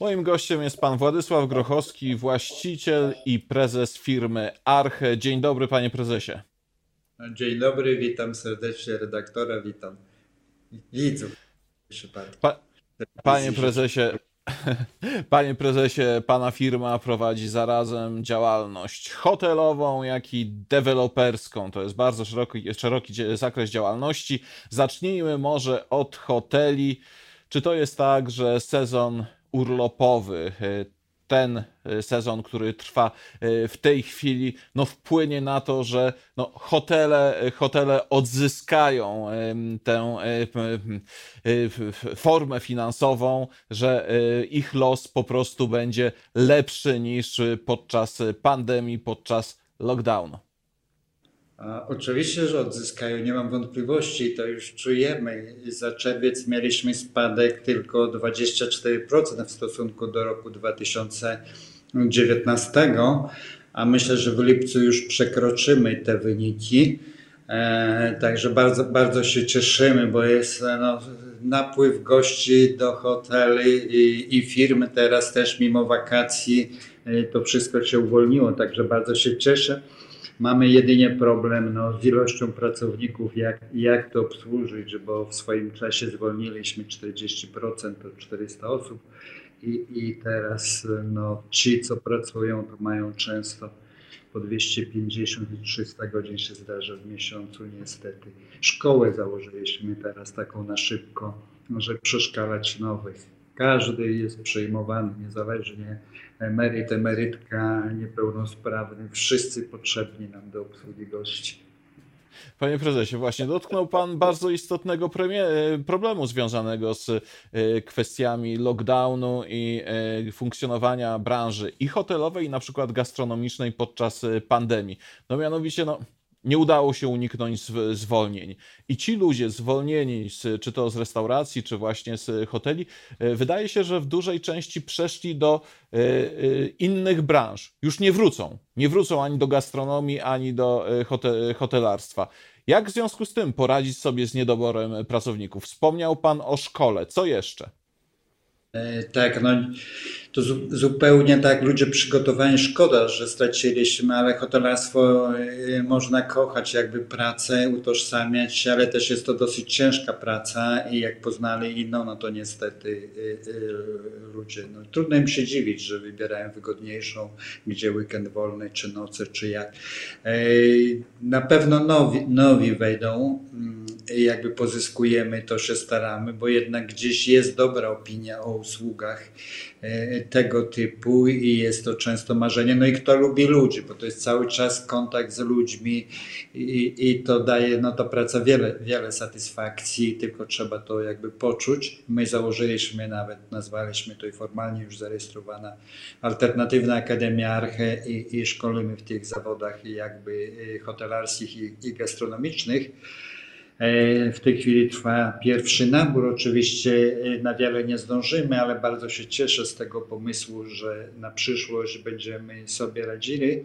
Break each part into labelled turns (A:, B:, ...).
A: Moim gościem jest pan Władysław Grochowski, właściciel i prezes firmy Arche. Dzień dobry, panie prezesie.
B: Dzień dobry, witam serdecznie redaktora, witam widzów.
A: Pa, panie prezesie, panie prezesie, pana firma prowadzi zarazem działalność hotelową, jak i deweloperską. To jest bardzo szeroki, szeroki zakres działalności. Zacznijmy może od hoteli. Czy to jest tak, że sezon urlopowy, e, ten e, sezon, który trwa e, w tej chwili, no wpłynie na to, że no, hotele, hotele odzyskają tę formę finansową, że ich los po prostu będzie lepszy niż podczas pandemii, podczas lockdownu.
B: Oczywiście, że odzyskają, nie mam wątpliwości, to już czujemy. Za czerwiec mieliśmy spadek tylko 24% w stosunku do roku 2019, a myślę, że w lipcu już przekroczymy te wyniki. E, także bardzo, bardzo się cieszymy, bo jest no, napływ gości do hoteli i, i teraz też mimo wakacji e, to wszystko się uwolniło, także bardzo się cieszę. Mamy jedynie problem no, z ilością pracowników, jak, jak to obsłużyć, bo w swoim czasie zwolniliśmy 40%, to 400 osób i, i teraz no, ci, co pracują, to mają często po 250 i 300 godzin się zdarza w miesiącu niestety. Szkołę założyliśmy teraz taką na szybko, żeby przeszkalać nowych każdy jest przejmowany, niezależnie emeryt, emerytka, niepełnosprawny, wszyscy potrzebni nam do obsługi gości.
A: Panie prezesie, właśnie dotknął Pan bardzo istotnego problemu związanego z e, kwestiami lockdownu i e, funkcjonowania branży i hotelowej, i na przykład gastronomicznej podczas e, pandemii. No mianowicie, no, nie udało się uniknąć zwolnień. I ci ludzie zwolnieni, z, czy to z restauracji, czy właśnie z hoteli, e, wydaje się, że w dużej części przeszli do e, e, innych branż. Już nie wrócą. Nie wrócą ani do gastronomii, ani do hotelarstwa. Jak w związku z tym poradzić sobie z niedoborem pracowników? Wspomniał Pan o szkole. Co jeszcze?
B: Tak, no to zupełnie tak ludzie przygotowani. Szkoda, że straciliśmy, ale hotelarstwo y, można kochać, jakby pracę, utożsamiać ale też jest to dosyć ciężka praca i jak poznali inną, no to niestety y, y, ludzie, no trudno im się dziwić, że wybierają wygodniejszą, gdzie weekend wolny, czy noce, czy jak. Na pewno nowi, nowi wejdą, mm, jakby pozyskujemy, to się staramy, bo jednak gdzieś jest dobra opinia o usługach tego typu i jest to często marzenie. No i kto lubi ludzi, bo to jest cały czas kontakt z ludźmi i, i to daje, no to praca wiele, wiele satysfakcji, tylko trzeba to jakby poczuć. My założyliśmy nawet, nazwaliśmy to i formalnie już zarejestrowana Alternatywna Akademia Arche i, i szkolimy w tych zawodach jakby e, hotelarskich i, i gastronomicznych. E, w tej chwili trwa pierwszy nabór. Oczywiście e, na wiele nie zdążymy, ale bardzo się cieszę z tego pomysłu, że na przyszłość będziemy sobie radzili.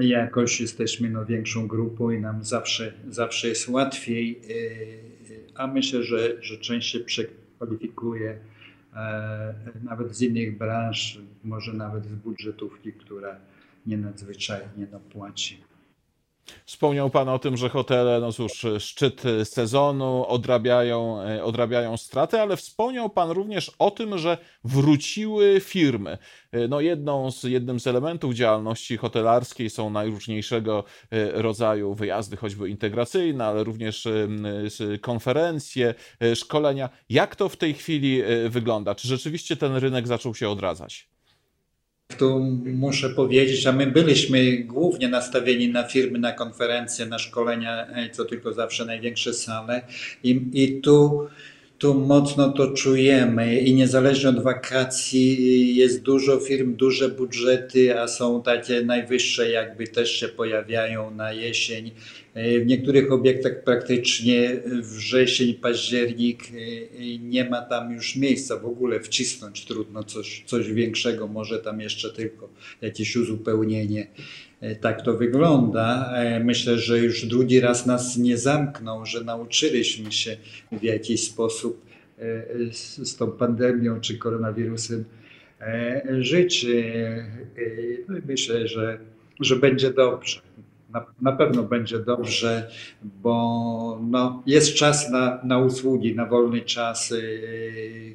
B: Jakoś jesteśmy no, większą grupą i nam zawsze, zawsze jest łatwiej, e, a myślę, że, że część się przekwalifikuje nawet z innych branż, może nawet z budżetówki, która nie nadzwyczajnie no, płaci.
A: Wspomniał Pan o tym, że hotele, no cóż, szczyt sezonu, odrabiają, e, odrabiają straty, ale wspomniał Pan również o tym, że wróciły firmy. E, no jedną z, jednym z elementów działalności hotelarskiej są najróżniejszego e, rodzaju wyjazdy, choćby integracyjne, ale również konferencje, szkolenia. Jak to w tej chwili wygląda? Czy rzeczywiście ten rynek zaczął się odradzać?
B: Tu muszę powiedzieć, a my byliśmy głównie nastawieni na firmy, na konferencje, na szkolenia, e, co tylko zawsze największe sale. I, i tu, tu mocno to czujemy i niezależnie od wakacji jest dużo firm, duże budżety, a są takie najwyższe jakby też się pojawiają na jesień w niektórych obiektach praktycznie wrzesień, październik e, nie ma tam już miejsca w ogóle wcisnąć. Trudno coś, coś większego, może tam jeszcze tylko jakieś uzupełnienie. E, tak to wygląda. Myślę, że już drugi raz nas nie zamkną, że nauczyliśmy się w jakiś sposób z, z tą pandemią czy koronawirusem żyć. No myślę, że, że będzie dobrze. Na, na pewno będzie dobrze, bo no, jest czas na, na usługi, na wolny czas,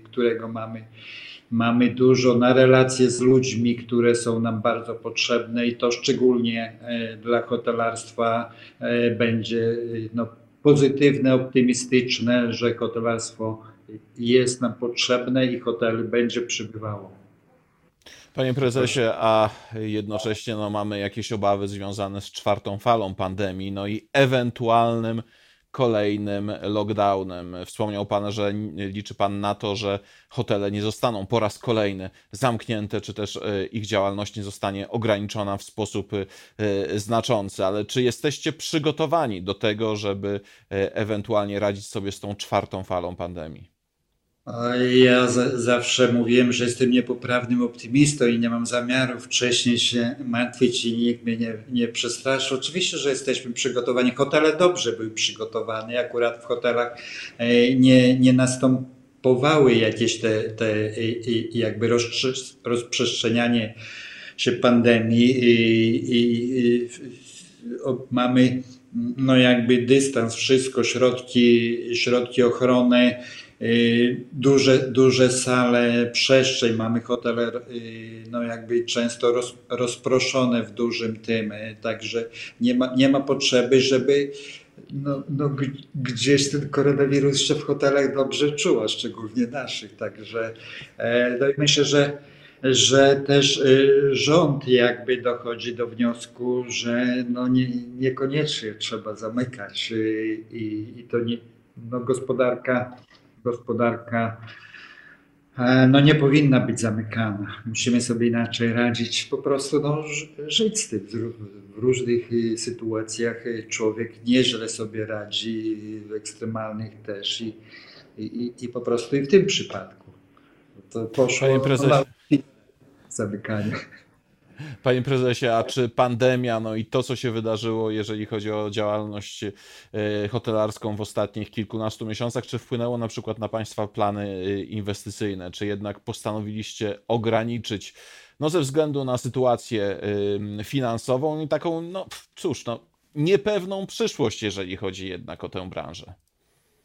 B: którego mamy mamy dużo na relacje z ludźmi, które są nam bardzo potrzebne i to szczególnie e, dla hotelarstwa e, będzie no, pozytywne, optymistyczne, że hotelarstwo jest nam potrzebne i hotel będzie przybywało.
A: Panie prezesie, a jednocześnie no, mamy jakieś obawy związane z czwartą falą pandemii, no i ewentualnym kolejnym lockdownem. Wspomniał Pan, że liczy Pan na to, że hotele nie zostaną po raz kolejny zamknięte, czy też e, ich działalność nie zostanie ograniczona w sposób e, znaczący. Ale czy jesteście przygotowani do tego, żeby e, ewentualnie radzić sobie z tą czwartą falą pandemii?
B: Ja zawsze mówiłem, że jestem niepoprawnym optymistą i nie mam zamiaru wcześniej się martwić i nikt mnie nie, nie przestraszy. Oczywiście, że jesteśmy przygotowani. Hotele dobrze były przygotowane. Akurat w hotelach e, nie, nie następowały jakieś te, te jakby rozprzestrzenianie się pandemii i, i, i mamy no jakby dystans, wszystko, środki, środki ochrony, duże, duże sale, przestrzeń, mamy hotele y, no jakby często roz, rozproszone w dużym tym, y, także nie ma, nie ma potrzeby, żeby no, no, gdzieś ten koronawirus się w hotelach dobrze czuła, szczególnie naszych, także e, no myślę, że że też rząd jakby dochodzi do wniosku, że no nie, niekoniecznie trzeba zamykać i, i to nie, no gospodarka gospodarka e, no nie powinna być zamykana. Musimy sobie inaczej radzić, po prostu no, żyć z tym. W różnych y, sytuacjach człowiek nieźle sobie radzi, w ekstremalnych też i, i, i po prostu i w tym przypadku. To poszło Panie prezesie. zamykanie.
A: Panie prezesie, a czy pandemia, no i to, co się wydarzyło, jeżeli chodzi o działalność e, hotelarską w ostatnich kilkunastu miesiącach, czy wpłynęło na przykład na Państwa plany e, inwestycyjne? Czy jednak postanowiliście ograniczyć, no ze względu na sytuację finansową i taką, no cóż, no, niepewną przyszłość, jeżeli chodzi jednak o tę branżę?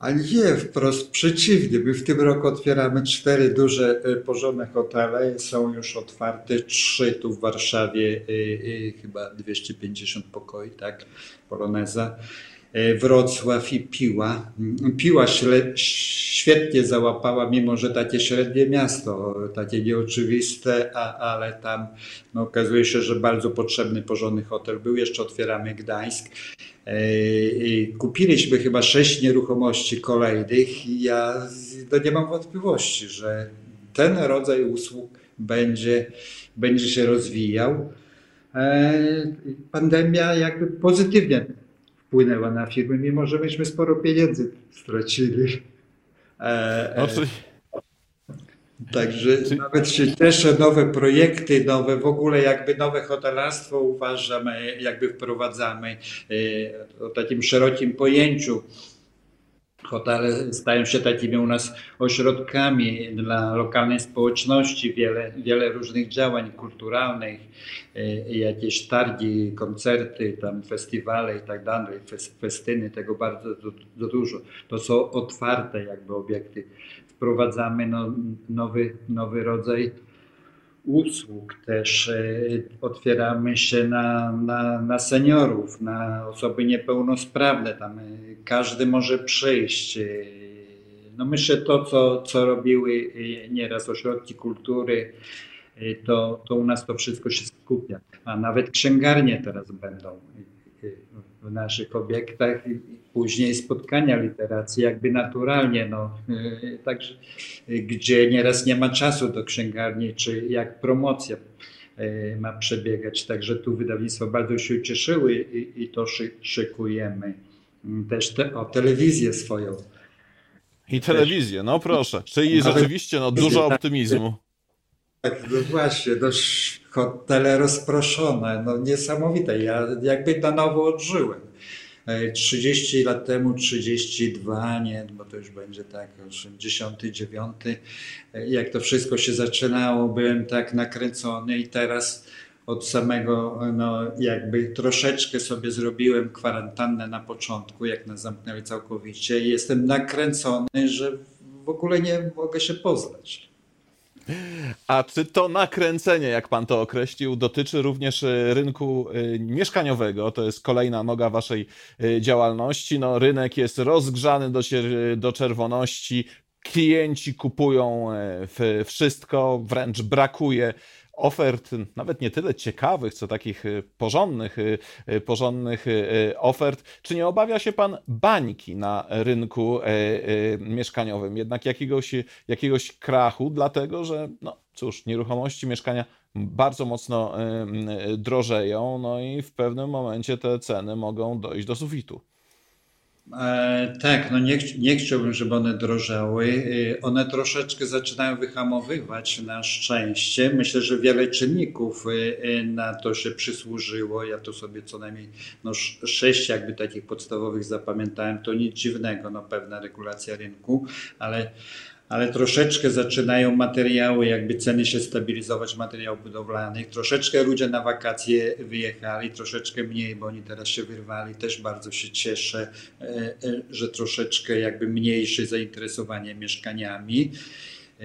B: A nie, wprost przeciwnie. My w tym roku otwieramy cztery duże, e, porządne hotele. Są już otwarte trzy tu w Warszawie, e, e, chyba 250 pokoi, tak, Poloneza. Wrocław i Piła. Piła świetnie załapała, mimo że takie średnie miasto, takie nieoczywiste, a, ale tam no, okazuje się, że bardzo potrzebny, porządny hotel był. Jeszcze otwieramy Gdańsk. E, kupiliśmy chyba sześć nieruchomości kolejnych i ja no nie mam wątpliwości, że ten rodzaj usług będzie, będzie się rozwijał. E, pandemia jakby pozytywnie wpłynęła na firmy, mimo że myśmy sporo pieniędzy stracili. E, no, czyli Także nawet się cieszę, nowe projekty, nowe w ogóle jakby nowe hotelarstwo uważam, jakby wprowadzamy e, o takim szerokim pojęciu. Hotele stają się takimi u nas ośrodkami dla lokalnej społeczności, wiele, wiele różnych działań kulturalnych, e, jakieś targi, koncerty, tam festiwale i tak dalej, festyny, tego bardzo dużo. To są otwarte jakby obiekty wprowadzamy no, nowy, nowy rodzaj usług też. E, otwieramy się na, na, na seniorów, na osoby niepełnosprawne. Tam e, każdy może przyjść. E, no myślę, to co, co robiły nieraz ośrodki kultury, to, to u nas to wszystko się skupia. A nawet księgarnie teraz będą w naszych obiektach i później spotkania literacji jakby naturalnie, no, y, także, y, gdzie nieraz nie ma czasu do księgarni, czy jak promocja y, ma przebiegać. Także tu wydawnictwo bardzo się cieszyły i, i to szykujemy. Mm, też te, o telewizję swoją.
A: I telewizję, no proszę. Czyli rzeczywiście no, dużo optymizmu.
B: Tak, no właśnie, no, hotele rozproszone, no niesamowite. Ja jakby na nowo odżyłem. E, 30 lat temu, 32, nie, bo to już będzie tak, 89, e, jak to wszystko się zaczynało, byłem tak nakręcony i teraz od samego, no jakby troszeczkę sobie zrobiłem kwarantannę na początku, jak nas zamknęli całkowicie i jestem nakręcony, że w ogóle nie mogę się poznać.
A: A czy to nakręcenie, jak pan to określił, dotyczy również e, rynku e, mieszkaniowego? To jest kolejna noga waszej e, działalności. No, rynek jest rozgrzany do, do czerwoności. Klienci kupują e, wszystko, wręcz brakuje ofert, nawet nie tyle ciekawych, co takich e, porządnych, e, e, porządnych ofert. Czy nie obawia się pan bańki na rynku e, e, mieszkaniowym, jednak jakiegoś, jakiegoś krachu, dlatego że, no cóż, nieruchomości, mieszkania bardzo mocno e, drożeją, no i w pewnym momencie te ceny mogą dojść do sufitu.
B: E, tak, no nie, nie chciałbym, żeby one drożały. E, One troszeczkę zaczynają wyhamowywać na szczęście. Myślę, że wiele czynników e, na to się przysłużyło. Ja tu sobie co najmniej no, sz- sześć jakby takich podstawowych zapamiętałem. To nic dziwnego, no pewna regulacja rynku, ale ale troszeczkę zaczynają materiały, jakby ceny się stabilizować materiałów budowlanych. Troszeczkę ludzie na wakacje wyjechali, troszeczkę mniej, bo oni teraz się wyrwali. Też bardzo się cieszę, e, e, że troszeczkę jakby mniejsze zainteresowanie mieszkaniami. E,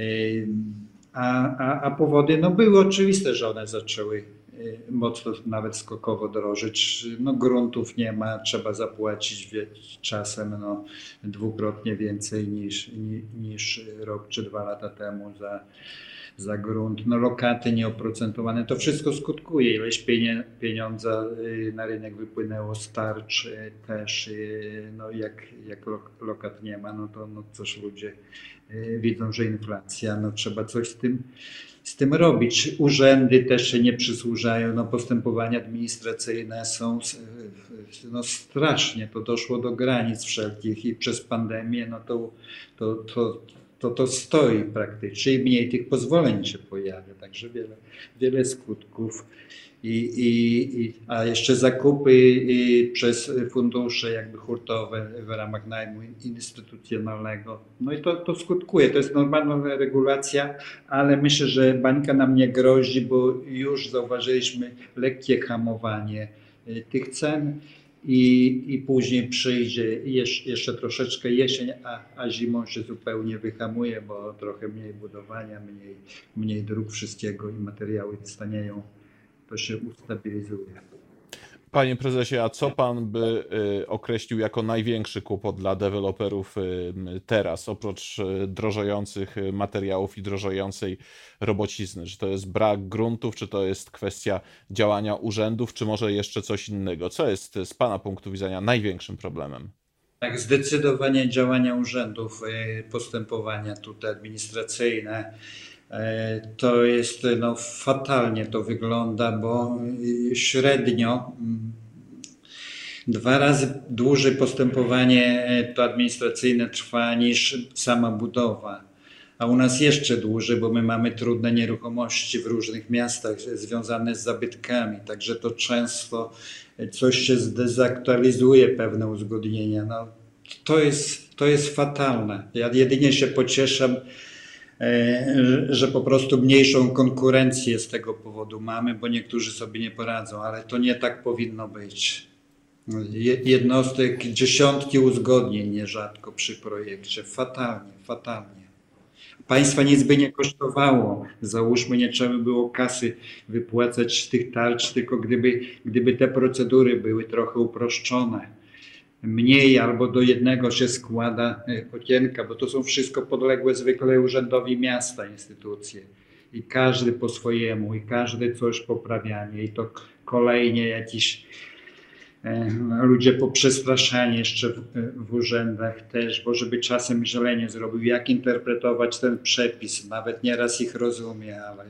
B: A, a, a powody no były oczywiste, że one zaczęły mocno nawet skokowo drożyć. No gruntów nie ma, trzeba zapłacić czasem no, dwukrotnie więcej niż, ni- niż rok czy dwa lata temu za, za grunt. No lokaty nieoprocentowane, to wszystko skutkuje. Ileś pieniądza y, na rynek wypłynęło z tarcz y, też. y, No jak, jak lo- lokat nie ma, no to no coś ludzie y, widzą, że inflacja, no trzeba coś z tym z tym robić. Urzędy też się nie przysłużają, no postępowania administracyjne są s- no strasznie, to doszło do granic wszelkich i przez pandemię no to, to, to, to, to stoi praktycznie i mniej tych pozwoleń się pojawia, także wiele, wiele skutków. I, i, i, a jeszcze zakupy przez fundusze jakby hurtowe w ramach najmu instytucjonalnego. No i to, to skutkuje, to jest normalna regulacja, ale myślę, że bańka nam nie grozi, bo już zauważyliśmy lekkie hamowanie y, tych cen i, i później przyjdzie jeszcze, troszeczkę jesień, a, a zimą się zupełnie wyhamuje, bo trochę mniej budowania, mniej, mniej dróg wszystkiego i materiały stanieją, to się ustabilizuje.
A: Panie prezesie, a co pan by y, określił jako największy kłopot dla deweloperów y, teraz, oprócz y, drożejących materiałów i drożejącej robocizny? Czy to jest brak gruntów, czy to jest kwestia działania urzędów, czy może jeszcze coś innego? Co jest z pana punktu widzenia największym problemem?
B: Tak, zdecydowanie działania urzędów, postępowania tutaj administracyjne. E, To jest, no, fatalnie to wygląda, bo e, średnio mm, dwa razy dłużej postępowanie e, to administracyjne trwa niż sama budowa. A u nas jeszcze dłużej, bo my mamy trudne nieruchomości w różnych miastach związane z zabytkami, także to często coś się zdezaktualizuje, pewne uzgodnienia. No, to, jest, to jest fatalne. Ja jedynie się pocieszam, że- że po prostu mniejszą konkurencję z tego powodu mamy, bo niektórzy sobie nie poradzą, ale to nie tak powinno być. Je- Jednostek, dziesiątki uzgodnień nierzadko przy projekcie. Fatalnie, fatalnie. Państwa nic by nie kosztowało. Załóżmy, nie trzeba by było kasy wypłacać z tych tarcz, tylko gdyby, gdyby te procedury były trochę uproszczone. Mniej albo do jednego się składa e, okienka, bo to są wszystko podległe zwykle urzędowi miasta instytucje. I każdy po swojemu, i każdy coś poprawianie, i to kolejnie jakiś e, ludzie poprzestraszani jeszcze w, w urzędach też, bo żeby czasem źle nie zrobił, jak interpretować ten przepis, nawet nieraz ich rozumie, ale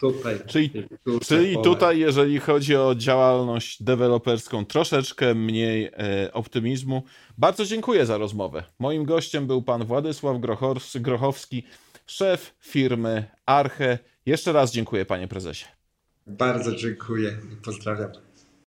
B: tutaj.
A: Czyli-
B: tu
A: Czyli tutaj, jeżeli chodzi o działalność deweloperską, troszeczkę mniej e, optymizmu. Bardzo dziękuję za rozmowę. Moim gościem był pan Władysław Grochors- Grochowski, szef firmy Arche. Jeszcze raz dziękuję, panie prezesie.
B: Bardzo dziękuję i pozdrawiam.